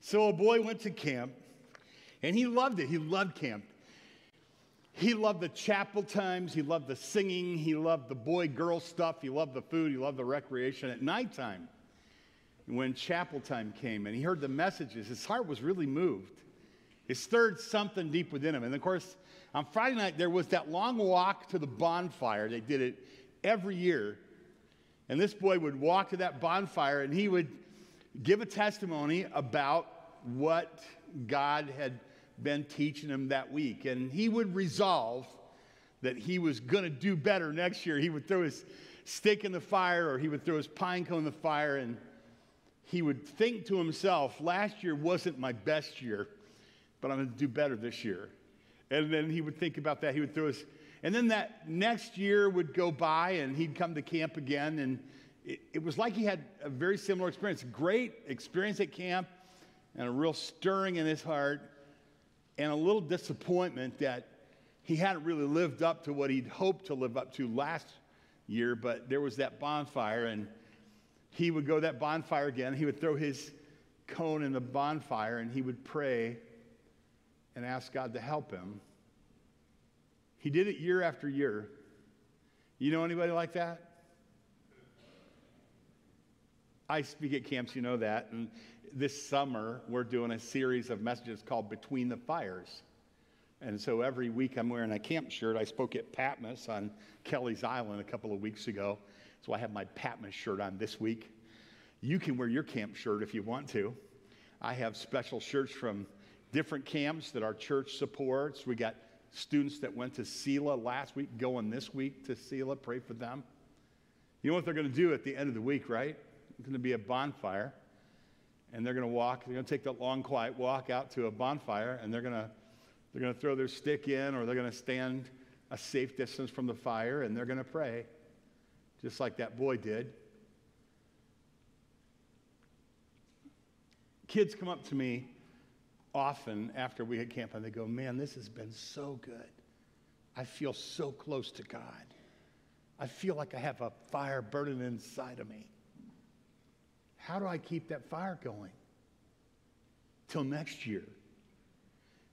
So a boy went to camp and he loved it. He loved camp. He loved the chapel times. He loved the singing. He loved the boy girl stuff. He loved the food. He loved the recreation. At nighttime, when chapel time came and he heard the messages, his heart was really moved. It stirred something deep within him. And of course, on Friday night, there was that long walk to the bonfire. They did it every year. And this boy would walk to that bonfire and he would give a testimony about what God had been teaching him that week. And he would resolve that he was going to do better next year. He would throw his stick in the fire or he would throw his pine cone in the fire and he would think to himself, last year wasn't my best year, but I'm going to do better this year. And then he would think about that. He would throw his, and then that next year would go by and he'd come to camp again. And it, it was like he had a very similar experience. Great experience at camp and a real stirring in his heart and a little disappointment that he hadn't really lived up to what he'd hoped to live up to last year, but there was that bonfire, and he would go that bonfire again. He would throw his cone in the bonfire, and he would pray and ask God to help him. He did it year after year. You know anybody like that? I speak at camps, you know that. And this summer, we're doing a series of messages called Between the Fires. And so every week I'm wearing a camp shirt. I spoke at Patmos on Kelleys Island a couple of weeks ago. So I have my Patmos shirt on this week. You can wear your camp shirt if you want to. I have special shirts from different camps that our church supports. We got students that went to Selah last week going this week to Selah. Pray for them. You know what they're going to do at the end of the week, right? It's going to be a bonfire and they're going to walk, they're going to take that long, quiet walk out to a bonfire, and they're going to, they're going to throw their stick in, or they're going to stand a safe distance from the fire, and they're going to pray, just like that boy did. Kids come up to me often after we had camp, and they go, Man, this has been so good. I feel so close to God. I feel like I have a fire burning inside of me. How do I keep that fire going? Till next year.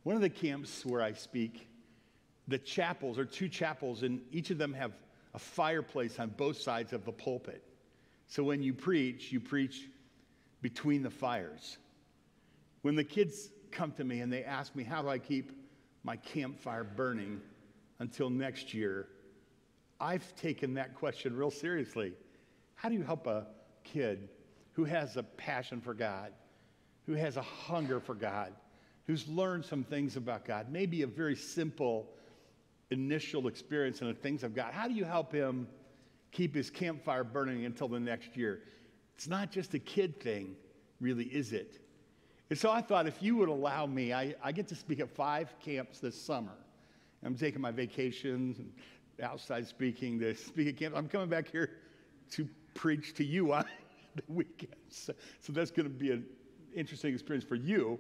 One of the camps where I speak, the chapels are two chapels, and each of them have a fireplace on both sides of the pulpit. So when you preach, you preach between the fires. When the kids come to me and they ask me, How do I keep my campfire burning until next year? I've taken that question real seriously. How do you help a kid who has a passion for God, who has a hunger for God, who's learned some things about God, maybe a very simple initial experience in the things of God. How do you help him keep his campfire burning until the next year? It's not just a kid thing, really, is it? And so I thought if you would allow me, I, I get to speak at five camps this summer. I'm taking my vacations and outside speaking to speak at camp. I'm coming back here to preach to you weekends. So, so that's going to be an interesting experience for you.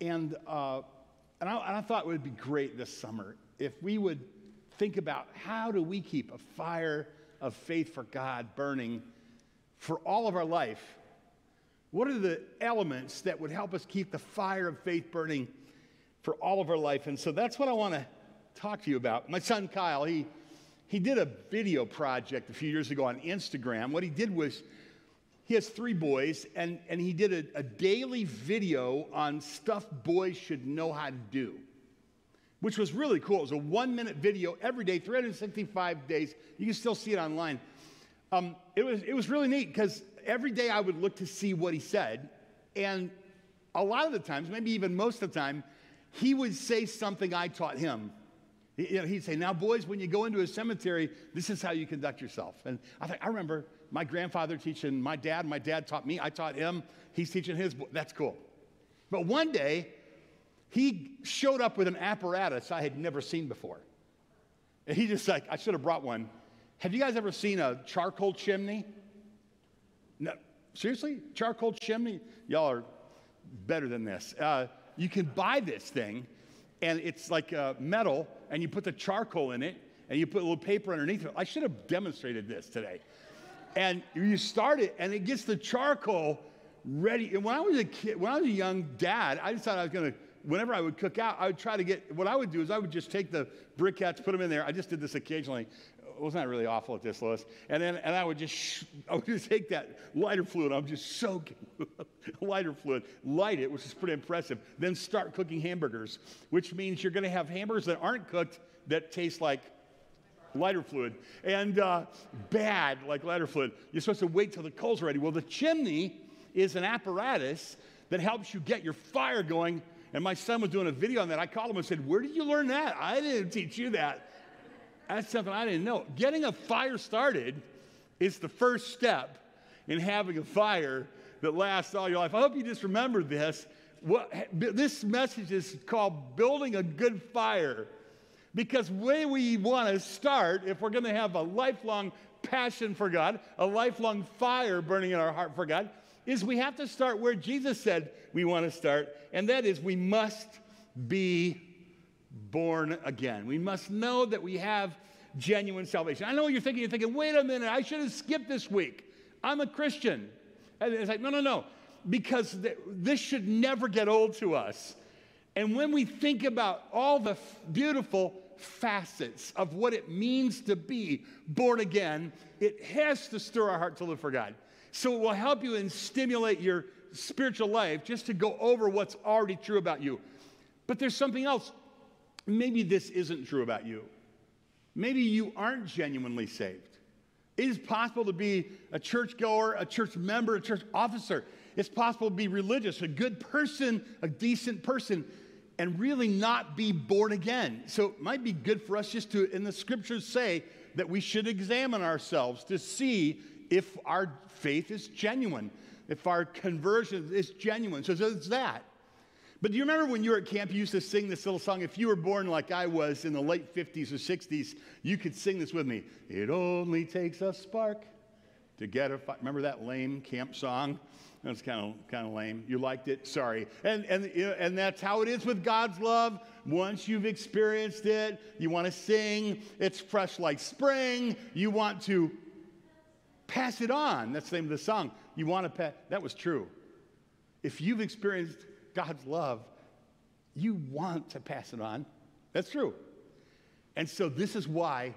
And, uh, and, I, and I thought it would be great this summer if we would think about how do we keep a fire of faith for God burning for all of our life. What are the elements that would help us keep the fire of faith burning for all of our life? And so that's what I want to talk to you about. My son Kyle, he, he did a video project a few years ago on Instagram. What he did was he has three boys, and, and he did a, a daily video on stuff boys should know how to do, which was really cool. It was a one minute video every day, 365 days. You can still see it online. Um, it, was, it was really neat because every day I would look to see what he said, and a lot of the times, maybe even most of the time, he would say something I taught him. You know, He'd say, Now, boys, when you go into a cemetery, this is how you conduct yourself. And I think, I remember my grandfather teaching my dad. My dad taught me. I taught him. He's teaching his. That's cool. But one day, he showed up with an apparatus I had never seen before. And he just like, I should have brought one. Have you guys ever seen a charcoal chimney? No, seriously? Charcoal chimney? Y'all are better than this. Uh, you can buy this thing, and it's like uh, metal, and you put the charcoal in it, and you put a little paper underneath it. I should have demonstrated this today and you start it and it gets the charcoal ready. And when I was a kid, when I was a young dad, I decided I was going to, whenever I would cook out, I would try to get, what I would do is I would just take the briquettes, put them in there. I just did this occasionally. Was not really awful at this, Lois. And then, and I would just, sh- I would just take that lighter fluid. I'm just soaking lighter fluid, light it, which is pretty impressive. Then start cooking hamburgers, which means you're going to have hamburgers that aren't cooked that taste like lighter fluid, and uh, bad like lighter fluid. You're supposed to wait till the coals are ready. Well, the chimney is an apparatus that helps you get your fire going. And my son was doing a video on that. I called him and said, Where did you learn that? I didn't teach you that. That's something I didn't know. Getting a fire started is the first step in having a fire that lasts all your life. I hope you just remember this. What, this message is called Building a Good Fire. Because where we want to start, if we're going to have a lifelong passion for God, a lifelong fire burning in our heart for God, is we have to start where Jesus said we want to start, and that is we must be born again. We must know that we have genuine salvation. I know what you're thinking. You're thinking, wait a minute, I should have skipped this week. I'm a Christian. And it's like, no, no, no, because th- this should never get old to us. And when we think about all the f- beautiful facets of what it means to be born again, it has to stir our heart to live for God. So it will help you and stimulate your spiritual life just to go over what's already true about you. But there's something else. Maybe this isn't true about you. Maybe you aren't genuinely saved. It is possible to be a churchgoer, a church member, a church officer. It's possible to be religious, a good person, a decent person, and really not be born again. So it might be good for us just to, in the scriptures, say that we should examine ourselves to see if our faith is genuine, if our conversion is genuine. So there's that. But do you remember when you were at camp, you used to sing this little song? If you were born like I was in the late 50s or 60s, you could sing this with me. It only takes a spark to get a fire. Remember that lame camp song? That's kind of kind of lame. You liked it? Sorry. And and and that's how it is with God's love. Once you've experienced it, you want to sing. It's fresh like spring. You want to pass it on. That's the name of the song. You want to pass. That was true. If you've experienced God's love, you want to pass it on. That's true. And so this is why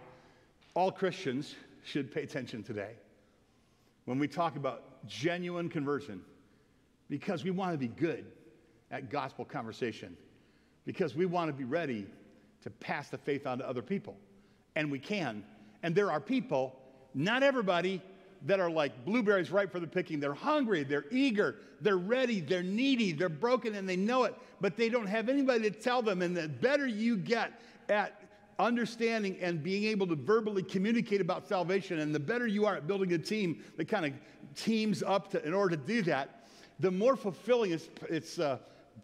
all Christians should pay attention today when we talk about genuine conversion, because we want to be good at gospel conversation, because we want to be ready to pass the faith on to other people. And we can. And there are people, not everybody, that are like blueberries ripe for the picking. They're hungry, they're eager, they're ready, they're needy, they're broken, and they know it, but they don't have anybody to tell them. And the better you get at understanding and being able to verbally communicate about salvation, and the better you are at building a team that kind of teams up to, in order to do that, the more fulfilling it's, it's a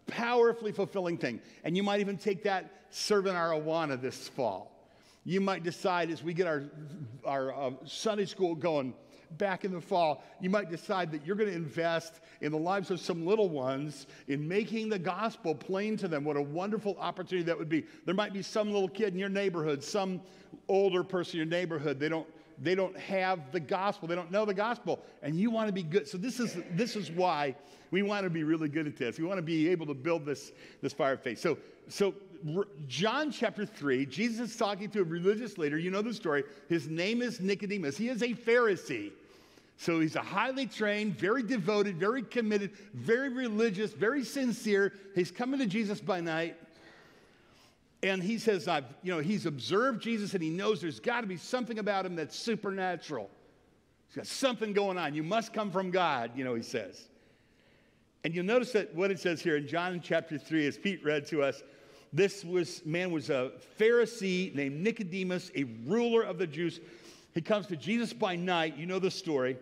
powerfully fulfilling thing. And you might even take that serving our Awana this fall. You might decide as we get our, our uh, Sunday school going back in the fall, you might decide that you're going to invest in the lives of some little ones in making the gospel plain to them. What a wonderful opportunity that would be. There might be some little kid in your neighborhood, some older person in your neighborhood. They don't they don't have the gospel. They don't know the gospel. And you want to be good. So this is this is why we want to be really good at this. We want to be able to build this, this fire of faith. So so John chapter 3, Jesus is talking to a religious leader. You know the story. His name is Nicodemus. He is a Pharisee. So he's a highly trained, very devoted, very committed, very religious, very sincere. He's coming to Jesus by night. And he says, I've, you know, he's observed Jesus and he knows there's got to be something about him that's supernatural. He's got something going on. You must come from God, you know, he says. And you'll notice that what it says here in John chapter 3, as Pete read to us, this was, man was a Pharisee named Nicodemus, a ruler of the Jews. He comes to Jesus by night. You know the story.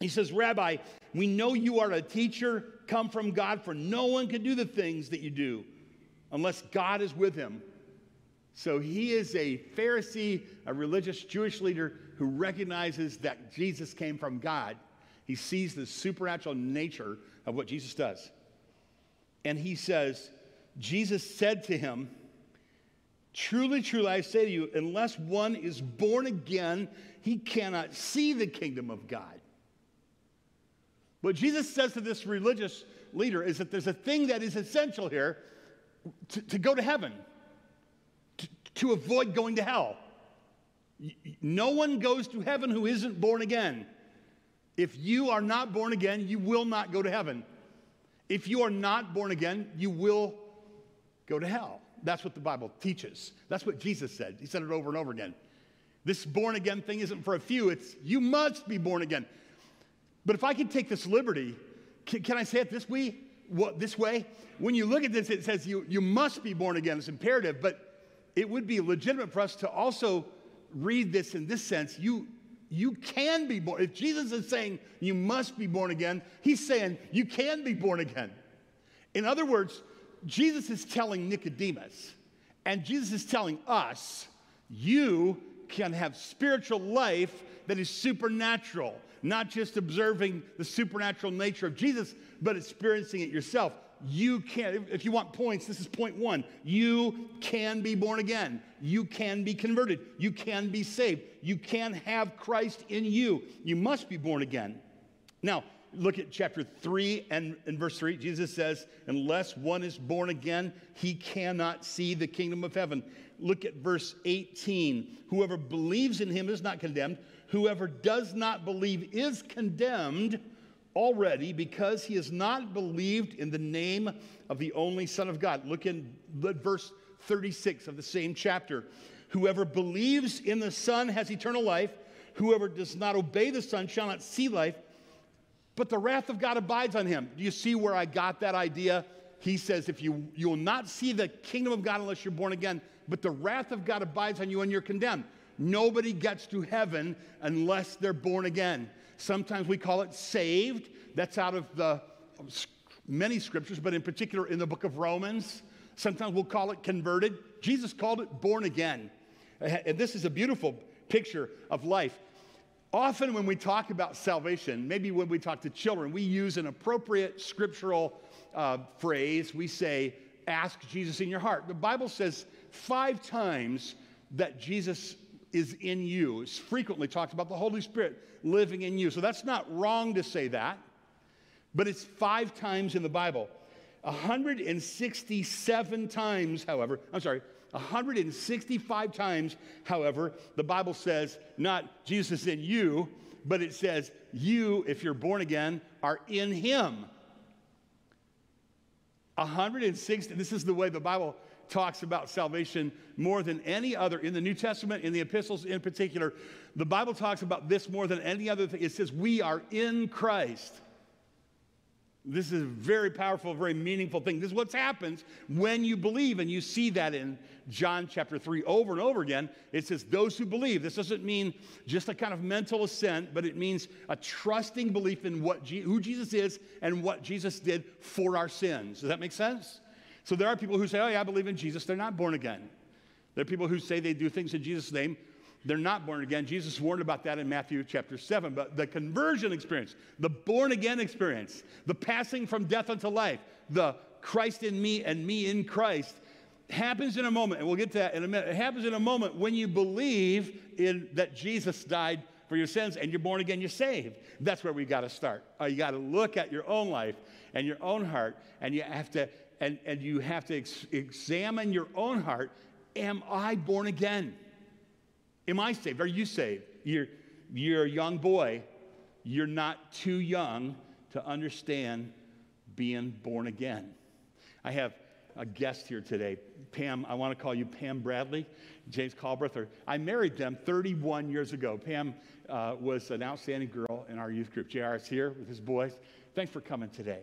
He says, Rabbi, we know you are a teacher come from God, for no one can do the things that you do unless God is with him. So he is a Pharisee, a religious Jewish leader who recognizes that Jesus came from God. He sees the supernatural nature of what Jesus does. And he says, Jesus said to him, Truly, truly, I say to you, unless one is born again, he cannot see the kingdom of God. What Jesus says to this religious leader is that there's a thing that is essential here to, to go to heaven, to, to avoid going to hell. No one goes to heaven who isn't born again. If you are not born again, you will not go to heaven. If you are not born again, you will go to hell. That's what the Bible teaches. That's what Jesus said. He said it over and over again. This born again thing isn't for a few, it's you must be born again. But if I could take this liberty, can, can I say it this way? What, this way? When you look at this, it says you, you must be born again. It's imperative, but it would be legitimate for us to also read this in this sense. You, you can be born. If Jesus is saying you must be born again, he's saying you can be born again. In other words, Jesus is telling Nicodemus, and Jesus is telling us, you can have spiritual life that is supernatural, not just observing the supernatural nature of Jesus, but experiencing it yourself. You can, if you want points, this is point one. You can be born again. You can be converted. You can be saved. You can have Christ in you. You must be born again. Now, look at chapter 3 and, and verse 3. Jesus says, Unless one is born again, he cannot see the kingdom of heaven. Look at verse 18. Whoever believes in him is not condemned. Whoever does not believe is condemned already because he has not believed in the name of the only Son of God. Look in verse 36 of the same chapter. Whoever believes in the Son has eternal life. Whoever does not obey the Son shall not see life, but the wrath of God abides on him. Do you see where I got that idea? He says, if you, you will not see the kingdom of God unless you're born again, but the wrath of God abides on you and you're condemned. Nobody gets to heaven unless they're born again. Sometimes we call it saved. That's out of the many scriptures, but in particular in the book of Romans. Sometimes we'll call it converted. Jesus called it born again. And this is a beautiful picture of life. Often, when we talk about salvation, maybe when we talk to children, we use an appropriate scriptural uh, phrase. We say, Ask Jesus in your heart. The Bible says five times that Jesus is in you. It's frequently talked about the Holy Spirit living in you. So that's not wrong to say that, but it's five times in the Bible. 167 times, however, I'm sorry, 165 times, however, the Bible says not Jesus in you, but it says you, if you're born again, are in him. 160, this is the way the Bible talks about salvation more than any other in the New Testament, in the epistles in particular. The Bible talks about this more than any other thing. It says, We are in Christ. This is a very powerful, very meaningful thing. This is what happens when you believe, and you see that in John chapter 3 over and over again. It says, Those who believe. This doesn't mean just a kind of mental assent, but it means a trusting belief in what Je- who Jesus is and what Jesus did for our sins. Does that make sense? So there are people who say, Oh, yeah, I believe in Jesus. They're not born again. There are people who say they do things in Jesus' name they're not born again. Jesus warned about that in Matthew chapter 7. But the conversion experience, the born again experience, the passing from death unto life, the Christ in me and me in Christ happens in a moment, and we'll get to that in a minute. It happens in a moment when you believe in that Jesus died for your sins and you're born again, you're saved. That's where we got to start. Uh, you got to look at your own life and your own heart, and you have to and, and you have to ex- examine your own heart. Am I born again? Am I saved? Are you saved? You're, you're a young boy. You're not too young to understand being born again. I have a guest here today. Pam, I want to call you Pam Bradley, James Callbreath. I married them 31 years ago. Pam uh, was an outstanding girl in our youth group. JR is here with his boys. Thanks for coming today.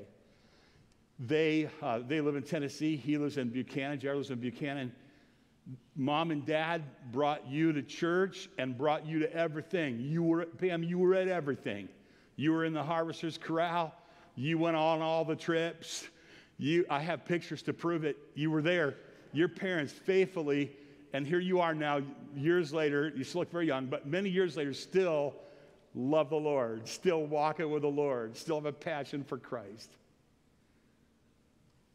They, uh, they live in Tennessee. He lives in Buchanan. Jared lives in Buchanan mom and dad brought you to church and brought you to everything. You were, Pam, you were at everything. You were in the harvester's corral. You went on all the trips. You, I have pictures to prove it. You were there. Your parents faithfully, and here you are now, years later. You still look very young, but many years later, still love the Lord, still walking with the Lord, still have a passion for Christ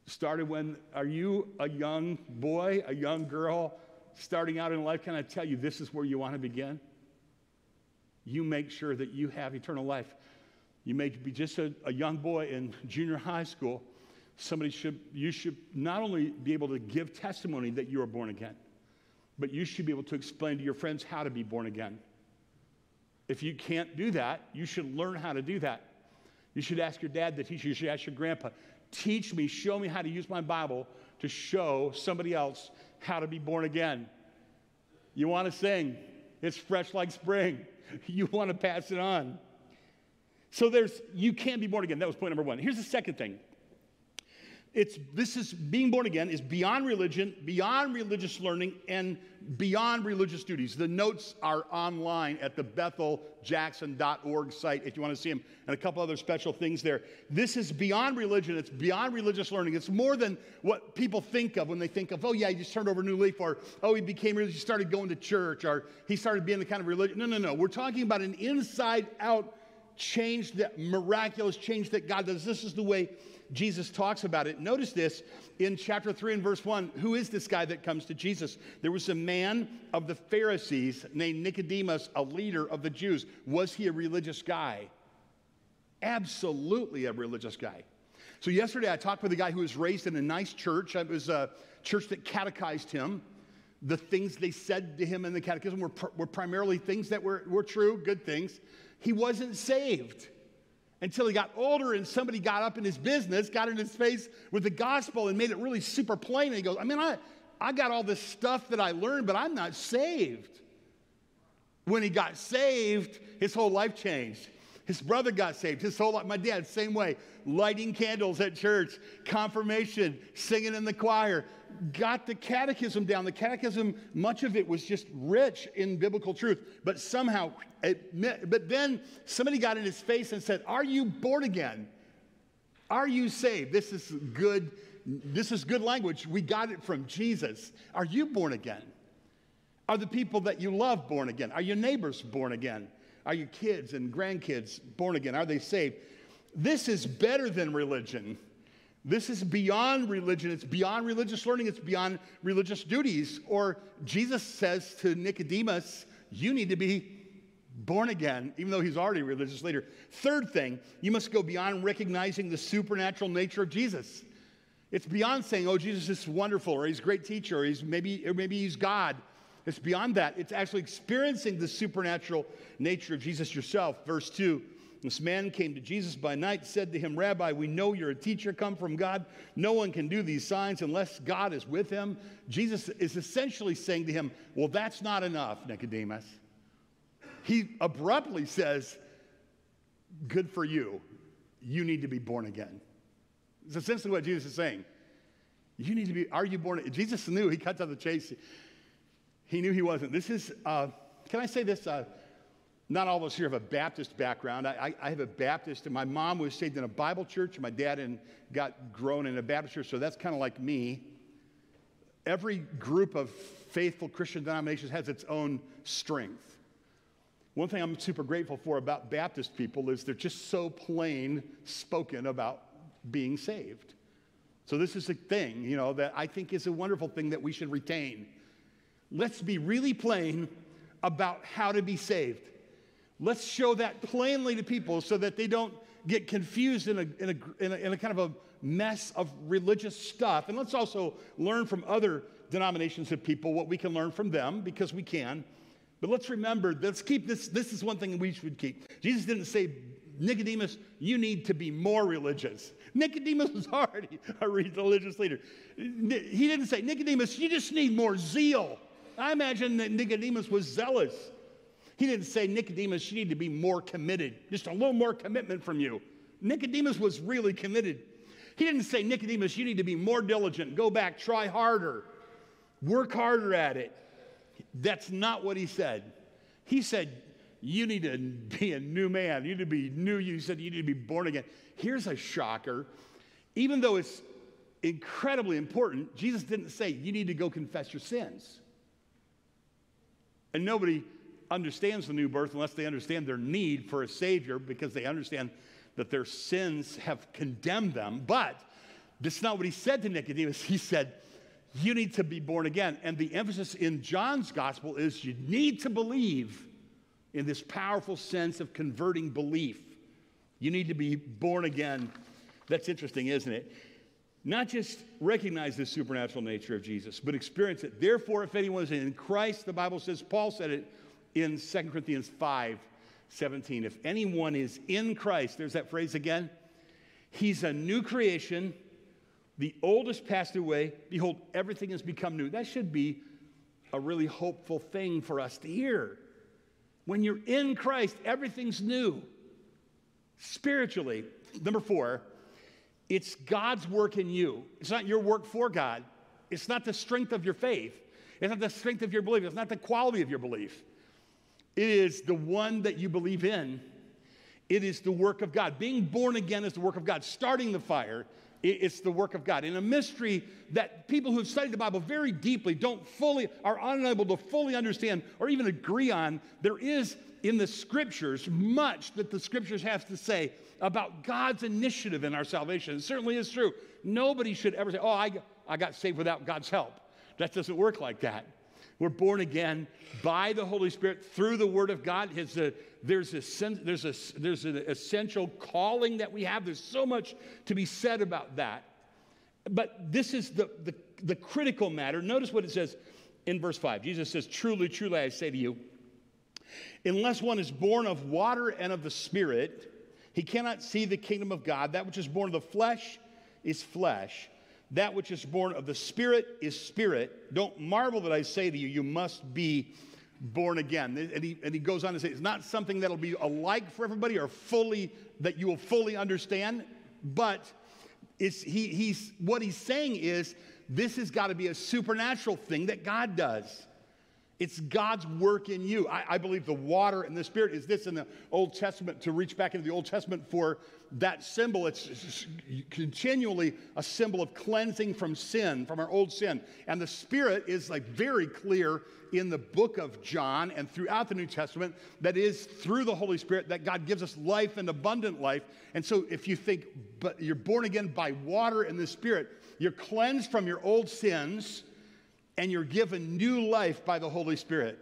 started when, are you a young boy, a young girl starting out in life? Can I tell you this is where you want to begin? You make sure that you have eternal life. You may be just a, a young boy in junior high school. Somebody should, you should not only be able to give testimony that you are born again, but you should be able to explain to your friends how to be born again. If you can't do that, you should learn how to do that. You should ask your dad to teach you. You should ask your grandpa, teach me, show me how to use my Bible to show somebody else how to be born again. You want to sing, it's fresh like spring. You want to pass it on. So there's you can't be born again. That was point number one. Here's the second thing. It's this is being born again is beyond religion, beyond religious learning, and beyond religious duties. The notes are online at the betheljackson.org site if you want to see them, and a couple other special things there. This is beyond religion, it's beyond religious learning. It's more than what people think of when they think of, oh yeah, he just turned over a new leaf, or oh, he became religious, he started going to church, or he started being the kind of religion. No, no, no. We're talking about an inside out change, that miraculous change that God does. This is the way Jesus talks about it. Notice this in chapter 3 and verse 1. Who is this guy that comes to Jesus? There was a man of the Pharisees named Nicodemus, a leader of the Jews. Was he a religious guy? Absolutely a religious guy. So, yesterday I talked with a guy who was raised in a nice church. It was a church that catechized him. The things they said to him in the catechism were, pr- were primarily things that were, were true, good things. He wasn't saved until he got older and somebody got up in his business, got in his face with the gospel and made it really super plain. And he goes, I mean, I, I got all this stuff that I learned, but I'm not saved. When he got saved, his whole life changed. His brother got saved. His whole life, my dad, same way. Lighting candles at church, confirmation, singing in the choir. Got the catechism down. The catechism, much of it was just rich in biblical truth, but somehow, it, but then somebody got in his face and said, Are you born again? Are you saved? This is good. This is good language. We got it from Jesus. Are you born again? Are the people that you love born again? Are your neighbors born again? Are your kids and grandkids born again? Are they saved? This is better than religion. This is beyond religion. It's beyond religious learning. It's beyond religious duties. Or Jesus says to Nicodemus, You need to be born again, even though he's already a religious leader. Third thing, you must go beyond recognizing the supernatural nature of Jesus. It's beyond saying, Oh, Jesus is wonderful, or he's a great teacher, or he's maybe, or maybe he's God. It's beyond that. It's actually experiencing the supernatural nature of Jesus yourself. Verse 2 This man came to Jesus by night, said to him, Rabbi, we know you're a teacher come from God. No one can do these signs unless God is with him. Jesus is essentially saying to him, Well, that's not enough, Nicodemus. He abruptly says, Good for you. You need to be born again. It's essentially what Jesus is saying. You need to be, are you born? Jesus knew, he cuts out the chase. He knew he wasn't. This is, uh, can I say this? Uh, not all of us here have a Baptist background. I, I, I, have a Baptist, and my mom was saved in a Bible church, and my dad and got grown in a Baptist church, so that's kind of like me. Every group of faithful Christian denominations has its own strength. One thing I'm super grateful for about Baptist people is they're just so plain spoken about being saved. So this is a thing, you know, that I think is a wonderful thing that we should retain. Let's be really plain about how to be saved. Let's show that plainly to people so that they don't get confused in a, in a, in a, in a kind of a mess of religious stuff. And let's also learn from other denominations of people what we can learn from them because we can. But let's remember, let's keep this. This is one thing we should keep. Jesus didn't say, Nicodemus, you need to be more religious. Nicodemus was already a religious leader. He didn't say, Nicodemus, you just need more zeal. I imagine that Nicodemus was zealous. He didn't say, Nicodemus, you need to be more committed, just a little more commitment from you. Nicodemus was really committed. He didn't say, Nicodemus, you need to be more diligent, go back, try harder, work harder at it. That's not what he said. He said, you need to be a new man. You need to be new. You said you need to be born again. Here's a shocker. Even though it's incredibly important, Jesus didn't say you need to go confess your sins. And nobody understands the new birth unless they understand their need for a Savior because they understand that their sins have condemned them. But that's not what he said to Nicodemus. He said, You need to be born again. And the emphasis in John's gospel is you need to believe in this powerful sense of converting belief. You need to be born again. That's interesting, isn't it? Not just recognize the supernatural nature of Jesus, but experience it. Therefore, if anyone is in Christ, the Bible says, Paul said it in 2 Corinthians 5 17. If anyone is in Christ, there's that phrase again. He's a new creation. The oldest passed away. Behold, everything has become new. That should be a really hopeful thing for us to hear. When you're in Christ, everything's new. Spiritually, number four, it's God's work in you. It's not your work for God. It's not the strength of your faith. It's not the strength of your belief. It's not the quality of your belief. It is the one that you believe in. It is the work of God. Being born again is the work of God. Starting the fire, it's the work of God. In a mystery that people who have studied the Bible very deeply don't fully, are unable to fully understand or even agree on, there is in the scriptures much that the scriptures have to say about God's initiative in our salvation. It certainly is true. Nobody should ever say, Oh, I, I got saved without God's help. That doesn't work like that. We're born again by the Holy Spirit through the Word of God. A, uh, there's, a, there's, a, there's an essential calling that we have. There's so much to be said about that. But this is the, the, the critical matter. Notice what it says in verse 5. Jesus says, Truly, truly, I say to you, unless one is born of water and of the Spirit, he cannot see the kingdom of God. That which is born of the flesh is flesh. That which is born of the Spirit is spirit. Don't marvel that I say to you, you must be born again. And he, and he goes on to say, it's not something that'll be alike for everybody or fully, that you will fully understand, but it's, he, he's, what he's saying is this has got to be a supernatural thing that God does. It's God's work in you. I, I, believe the water and the Spirit is this in the Old Testament to reach back into the Old Testament for that symbol. It's, it's continually a symbol of cleansing from sin, from our old sin. And the Spirit is like very clear in the book of John and throughout the New Testament that is through the Holy Spirit that God gives us life and abundant life. And so if you think, but you're born again by water and the Spirit, you're cleansed from your old sins and you're given new life by the Holy Spirit.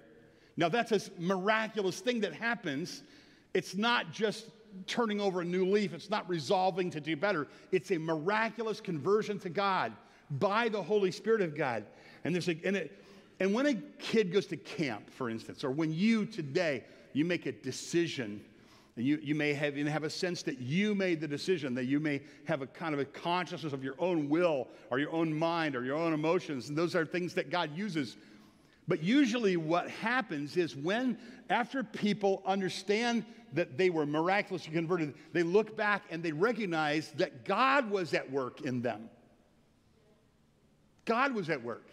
Now, that's a miraculous thing that happens. It's not just turning over a new leaf, it's not resolving to do better. It's a miraculous conversion to God by the Holy Spirit of God. And, there's a, and, it, and when a kid goes to camp, for instance, or when you today, you make a decision and you, you may have, have a sense that you made the decision, that you may have a kind of a consciousness of your own will or your own mind or your own emotions. And those are things that God uses. But usually, what happens is when, after people understand that they were miraculously converted, they look back and they recognize that God was at work in them. God was at work.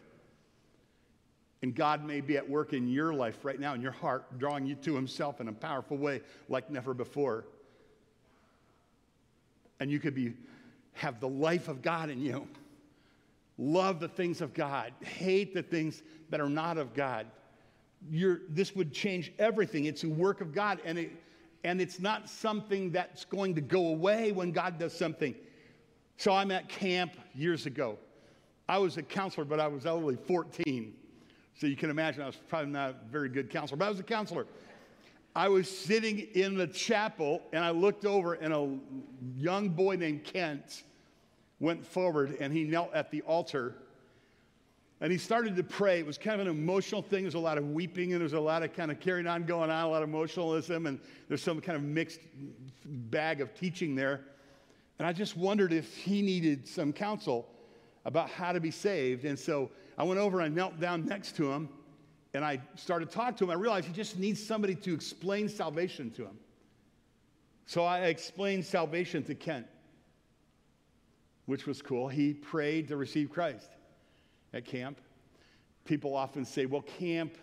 And God may be at work in your life right now, in your heart, drawing you to Himself in a powerful way like never before. And you could be, have the life of God in you. Love the things of God, hate the things that are not of God. You're, this would change everything. It's a work of God, and, it, and it's not something that's going to go away when God does something. So I'm at camp years ago. I was a counselor, but I was only 14. So you can imagine I was probably not a very good counselor, but I was a counselor. I was sitting in the chapel and I looked over, and a young boy named Kent went forward and he knelt at the altar and he started to pray. It was kind of an emotional thing. There's a lot of weeping and there's a lot of kind of carrying on going on, a lot of emotionalism, and there's some kind of mixed bag of teaching there. And I just wondered if he needed some counsel about how to be saved. And so I went over and I knelt down next to him and I started to talk to him. I realized he just needs somebody to explain salvation to him. So I explained salvation to Kent, which was cool. He prayed to receive Christ at camp. People often say, well, camp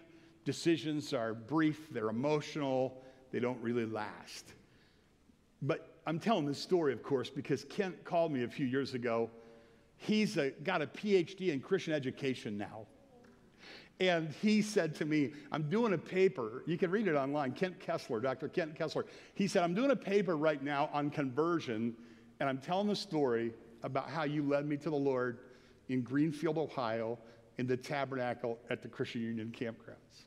decisions are brief, they're emotional, they don't really last. But I'm telling this story, of course, because Kent called me a few years ago He's a, got a PhD in Christian education now. And he said to me, I'm doing a paper. You can read it online. Kent Kessler, Dr. Kent Kessler. He said, I'm doing a paper right now on conversion, and I'm telling the story about how you led me to the Lord in Greenfield, Ohio, in the tabernacle at the Christian Union campgrounds.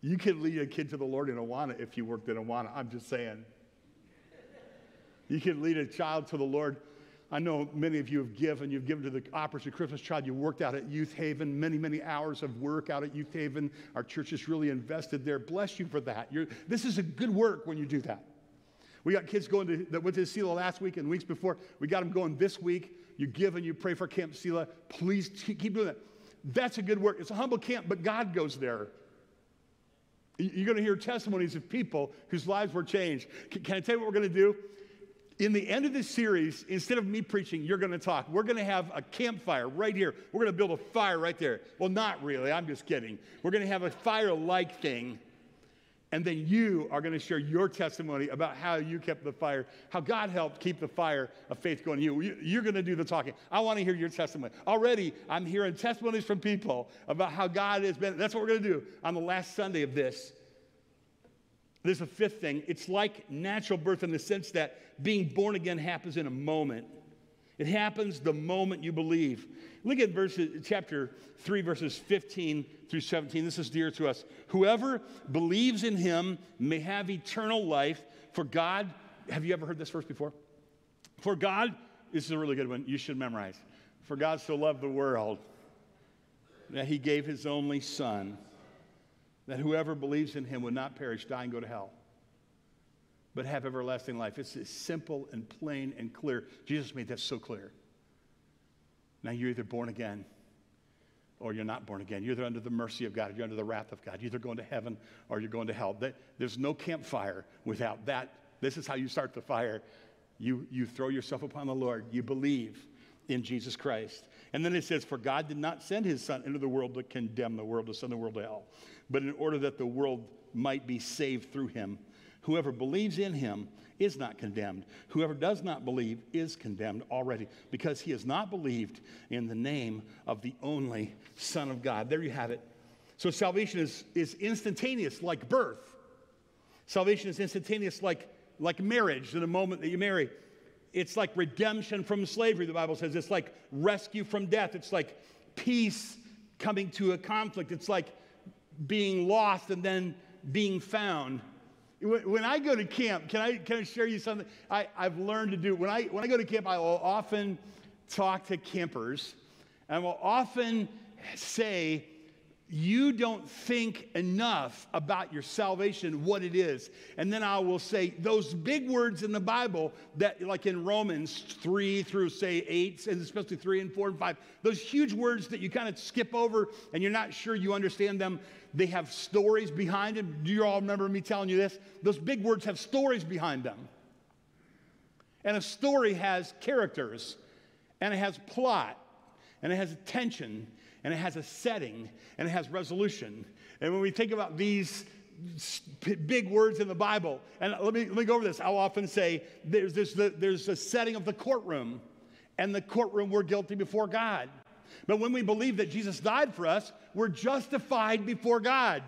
You could lead a kid to the Lord in Awana if you worked in Awana. I'm just saying. You can lead a child to the Lord. I know many of you have given. You've given to the Operation Christmas Child. You worked out at Youth Haven, many, many hours of work out at Youth Haven. Our church has really invested there. Bless you for that. You're, this is a good work when you do that. We got kids going to, that went to Selah last week and weeks before. We got them going this week. You give and you pray for Camp Selah. Please keep doing that. That's a good work. It's a humble camp, but God goes there. You're going to hear testimonies of people whose lives were changed. Can I tell you what we're going to do? In the end of this series, instead of me preaching, you're going to talk. We're going to have a campfire right here. We're going to build a fire right there. Well, not really. I'm just kidding. We're going to have a fire like thing and then you are going to share your testimony about how you kept the fire, how God helped keep the fire of faith going. You, you're going to do the talking. I want to hear your testimony. Already, I'm hearing testimonies from people about how God has been. That's what we're going to do on the last Sunday of this. There's a fifth thing. It's like natural birth in the sense that being born again happens in a moment. It happens the moment you believe. Look at verses, chapter 3, verses 15 through 17. This is dear to us. Whoever believes in him may have eternal life. For God, have you ever heard this verse before? For God, this is a really good one. You should memorize. For God so loved the world that he gave his only Son, that whoever believes in him would not perish, die, and go to hell but have everlasting life. It's simple and plain and clear. Jesus made that so clear. Now you're either born again or you're not born again. You're either under the mercy of God or you're under the wrath of God. You're either going to heaven or you're going to hell. There's no campfire without that. This is how you start the fire. You, you throw yourself upon the Lord. You believe in Jesus Christ. And then it says, For God did not send his Son into the world to condemn the world, to send the world to hell, but in order that the world might be saved through him. Whoever believes in him is not condemned. Whoever does not believe is condemned already because he has not believed in the name of the only Son of God. There you have it. So salvation is, is instantaneous, like birth. Salvation is instantaneous, like, like marriage, in the moment that you marry. It's like redemption from slavery, the Bible says. It's like rescue from death. It's like peace coming to a conflict. It's like being lost and then being found. When I go to camp, can I, can I share you something I, I've learned to do? When I, when I go to camp, I will often talk to campers and will often say, you don't think enough about your salvation, what it is. And then I will say those big words in the Bible that, like in Romans 3 through, say, 8, and especially 3 and 4 and 5, those huge words that you kind of skip over and you're not sure you understand them, they have stories behind them. Do you all remember me telling you this? Those big words have stories behind them. And a story has characters, and it has plot, and it has tension, and it has a setting and it has resolution. And when we think about these big words in the Bible, and let me, let me go over this. I'll often say there's, this, there's a setting of the courtroom, and the courtroom we're guilty before God. But when we believe that Jesus died for us, we're justified before God.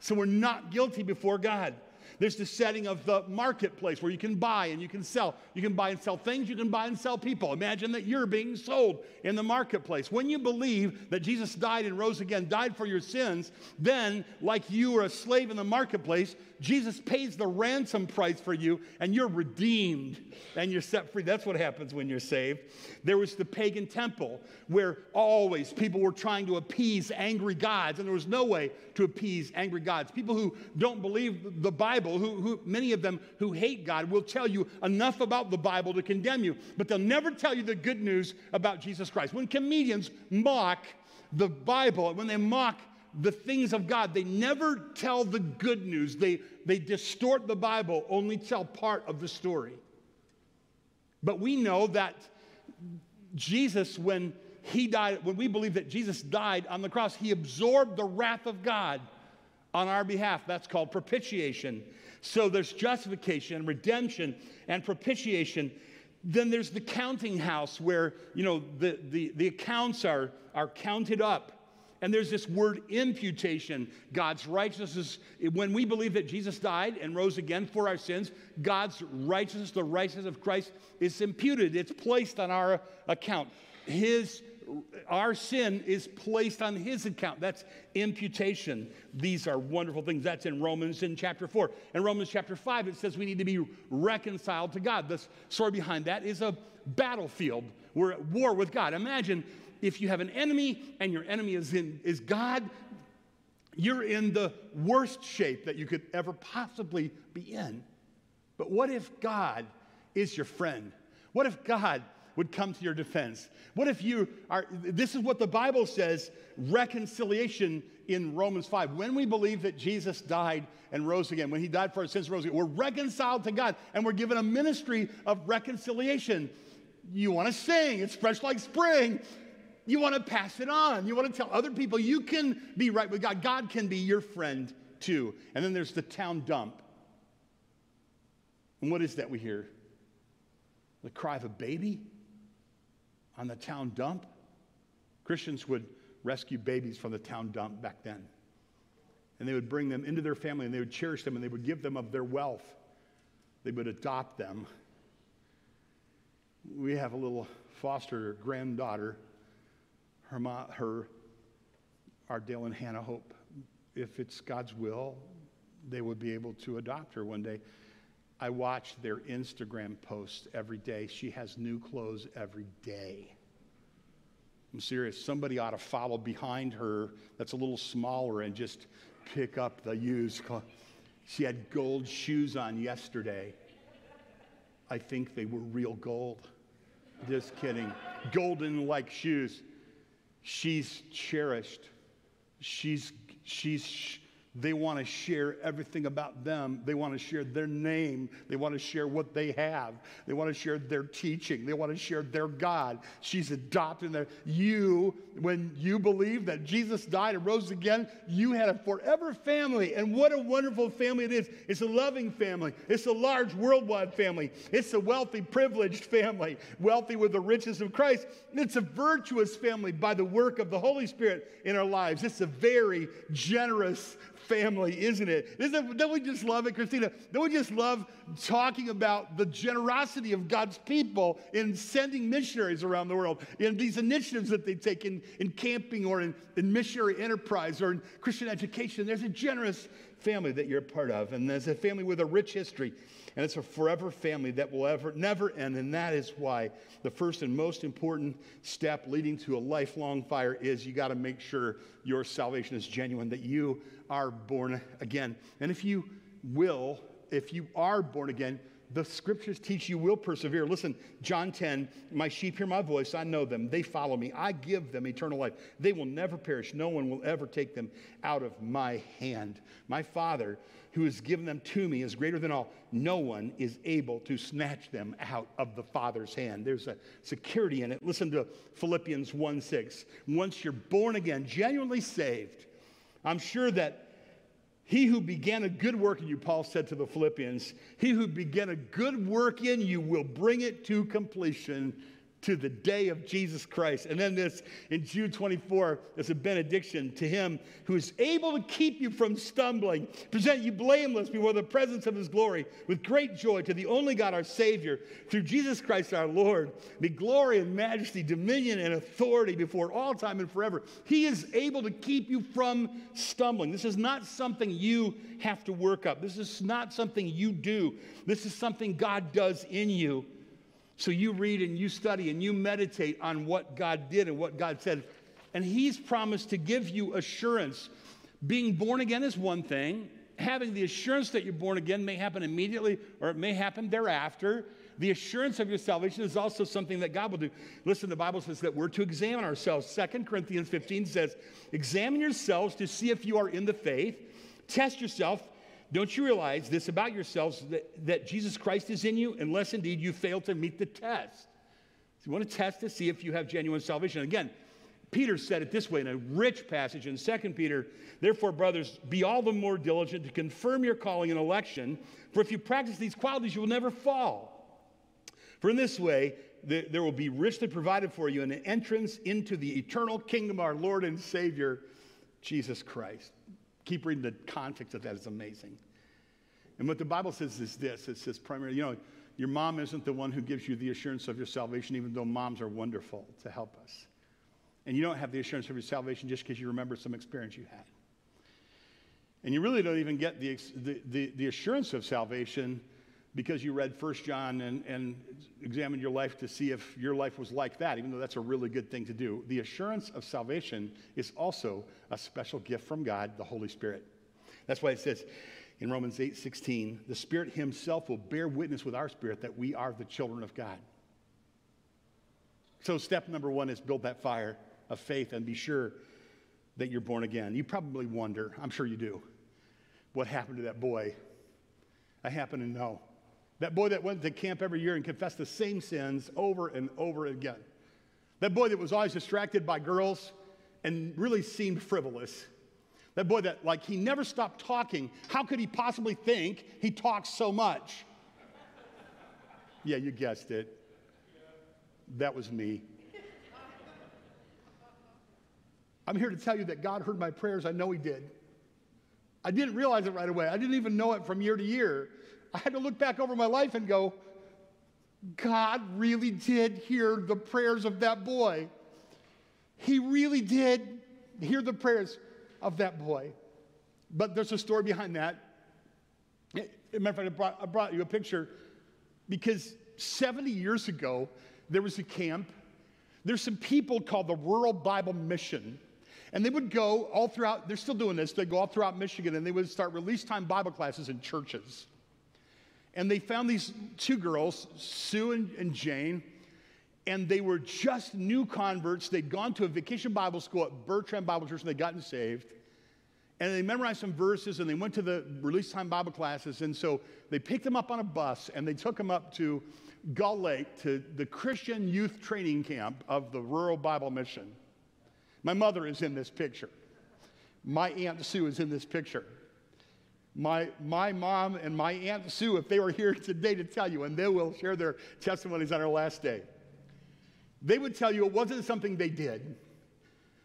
So we're not guilty before God. There's the setting of the marketplace where you can buy and you can sell. You can buy and sell things, you can buy and sell people. Imagine that you're being sold in the marketplace. When you believe that Jesus died and rose again, died for your sins, then, like you were a slave in the marketplace, Jesus pays the ransom price for you and you're redeemed and you're set free. That's what happens when you're saved. There was the pagan temple where always people were trying to appease angry gods, and there was no way to appease angry gods. People who don't believe the Bible, who, who many of them who hate God, will tell you enough about the Bible to condemn you, but they'll never tell you the good news about Jesus Christ. When comedians mock the Bible, when they mock the things of God. They never tell the good news. They, they distort the Bible, only tell part of the story. But we know that Jesus, when he died, when we believe that Jesus died on the cross, he absorbed the wrath of God on our behalf. That's called propitiation. So there's justification, redemption, and propitiation. Then there's the counting house where, you know, the, the, the accounts are, are counted up and there's this word imputation. God's righteousness, when we believe that Jesus died and rose again for our sins, God's righteousness, the righteousness of Christ, is imputed. It's placed on our account. His our sin is placed on his account. That's imputation. These are wonderful things. That's in Romans in chapter 4. In Romans chapter 5, it says we need to be reconciled to God. The story behind that is a battlefield. We're at war with God. Imagine if you have an enemy and your enemy is, in, is God, you're in the worst shape that you could ever possibly be in. But what if God is your friend? What if God would come to your defense? What if you are, this is what the Bible says reconciliation in Romans 5. When we believe that Jesus died and rose again, when he died for our sins, rose again, we're reconciled to God and we're given a ministry of reconciliation. You want to sing, it's fresh like spring. You want to pass it on. You want to tell other people you can be right with God. God can be your friend too. And then there's the town dump. And what is that we hear? The cry of a baby? On the town dump. Christians would rescue babies from the town dump back then. And they would bring them into their family and they would cherish them and they would give them of their wealth. They would adopt them. We have a little foster granddaughter, her, ma, her our Dale and Hannah Hope. If it's God's will, they would be able to adopt her one day. I watch their Instagram posts every day. She has new clothes every day. I'm serious. Somebody ought to follow behind her that's a little smaller and just pick up the used. clothes. She had gold shoes on yesterday. I think they were real gold. Just kidding. Golden like shoes. She's cherished. She's, she's, they want to share everything about them. They want to share their name. They want to share what they have. They want to share their teaching. They want to share their God. She's adopting there. You, when you believe that Jesus died and rose again, you had a forever family. And what a wonderful family it is. It's a loving family. It's a large worldwide family. It's a wealthy, privileged family, wealthy with the riches of Christ. It's a virtuous family by the work of the Holy Spirit in our lives. It's a very generous family, isn't it? Isn't, don't we just love it, Christina? Don't we just love talking about the generosity of God's people in sending missionaries around the world, in these initiatives that they take in, in camping or in, in missionary enterprise or in Christian education? There's a generous family that you're a part of, and there's a family with a rich history. And it's a forever family that will ever never end. And that is why the first and most important step leading to a lifelong fire is you got to make sure your salvation is genuine, that you are born again. And if you will, if you are born again, the scriptures teach you will persevere. Listen, John 10, my sheep hear my voice. I know them. They follow me. I give them eternal life. They will never perish. No one will ever take them out of my hand. My Father, who has given them to me, is greater than all. No one is able to snatch them out of the Father's hand. There's a security in it. Listen to Philippians 1 6. Once you're born again, genuinely saved, I'm sure that he who began a good work in you, Paul said to the Philippians, he who began a good work in you will bring it to completion to the day of Jesus Christ. And then this in Jude 24 is a benediction to him who is able to keep you from stumbling, present you blameless before the presence of his glory with great joy to the only God our Savior, through Jesus Christ our Lord. Be glory and majesty, dominion and authority before all time and forever. He is able to keep you from stumbling. This is not something you have to work up. This is not something you do. This is something God does in you. So you read and you study and you meditate on what God did and what God said. And He's promised to give you assurance. Being born again is one thing, having the assurance that you're born again may happen immediately or it may happen thereafter. The assurance of your salvation is also something that God will do. Listen, the Bible says that we're to examine ourselves. Second Corinthians 15 says, Examine yourselves to see if you are in the faith. Test yourself don't you realize this about yourselves that, that Jesus Christ is in you, unless indeed you fail to meet the test? So you want to test to see if you have genuine salvation. Again, Peter said it this way in a rich passage in 2 Peter. Therefore, brothers, be all the more diligent to confirm your calling and election, for if you practice these qualities, you will never fall. For in this way, the, there will be richly provided for you an entrance into the eternal kingdom of our Lord and Savior, Jesus Christ. Keep reading the context of that, it's amazing. And what the Bible says is this it says primarily, you know, your mom isn't the one who gives you the assurance of your salvation, even though moms are wonderful to help us. And you don't have the assurance of your salvation just because you remember some experience you had. And you really don't even get the, the, the, the assurance of salvation because you read 1 John and, and examined your life to see if your life was like that, even though that's a really good thing to do. The assurance of salvation is also a special gift from God, the Holy Spirit. That's why it says in Romans 8 16, the Spirit Himself will bear witness with our spirit that we are the children of God. So, step number one is build that fire of faith and be sure that you're born again. You probably wonder, I'm sure you do, what happened to that boy? I happen to know. That boy that went to camp every year and confessed the same sins over and over again. That boy that was always distracted by girls and really seemed frivolous. That boy that, like, he never stopped talking. How could he possibly think he talks so much? Yeah, you guessed it. That was me. I'm here to tell you that God heard my prayers. I know He did. I didn't realize it right away. I didn't even know it from year to year. I had to look back over my life and go, God really did hear the prayers of that boy. He really did hear the prayers of that boy. But there's a story behind that. Eh, as a matter of fact, I brought, I brought you a picture because 70 years ago, there was a camp. There's some people called the Rural Bible Mission. And they would go all throughout, they're still doing this, they go all throughout Michigan and they would start release time Bible classes in churches. And they found these two girls, Sue and, and Jane, and they were just new converts. They'd gone to a vacation Bible school at Bertrand Bible Church and they'd gotten saved. And they memorized some verses and they went to the release time Bible classes. And so they picked them up on a bus and they took them up to Gull Lake to the Christian youth training camp of the Rural Bible Mission. My mother is in this picture. My Aunt Sue is in this picture. My, my mom and my Aunt Sue, if they were here today to tell you, and they will share their testimonies on our last day, they would tell you it wasn't something they did,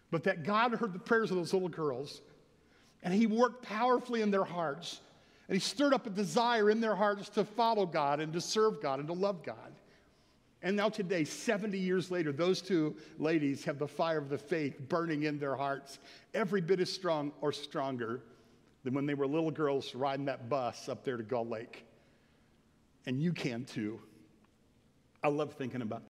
but that God heard the prayers of those little girls, and He worked powerfully in their hearts and he stirred up a desire in their hearts to follow God and to serve God and to love God. And now, today, 70 years later, those two ladies have the fire of the faith burning in their hearts, every bit as strong or stronger than when they were little girls riding that bus up there to Gull Lake. And you can too. I love thinking about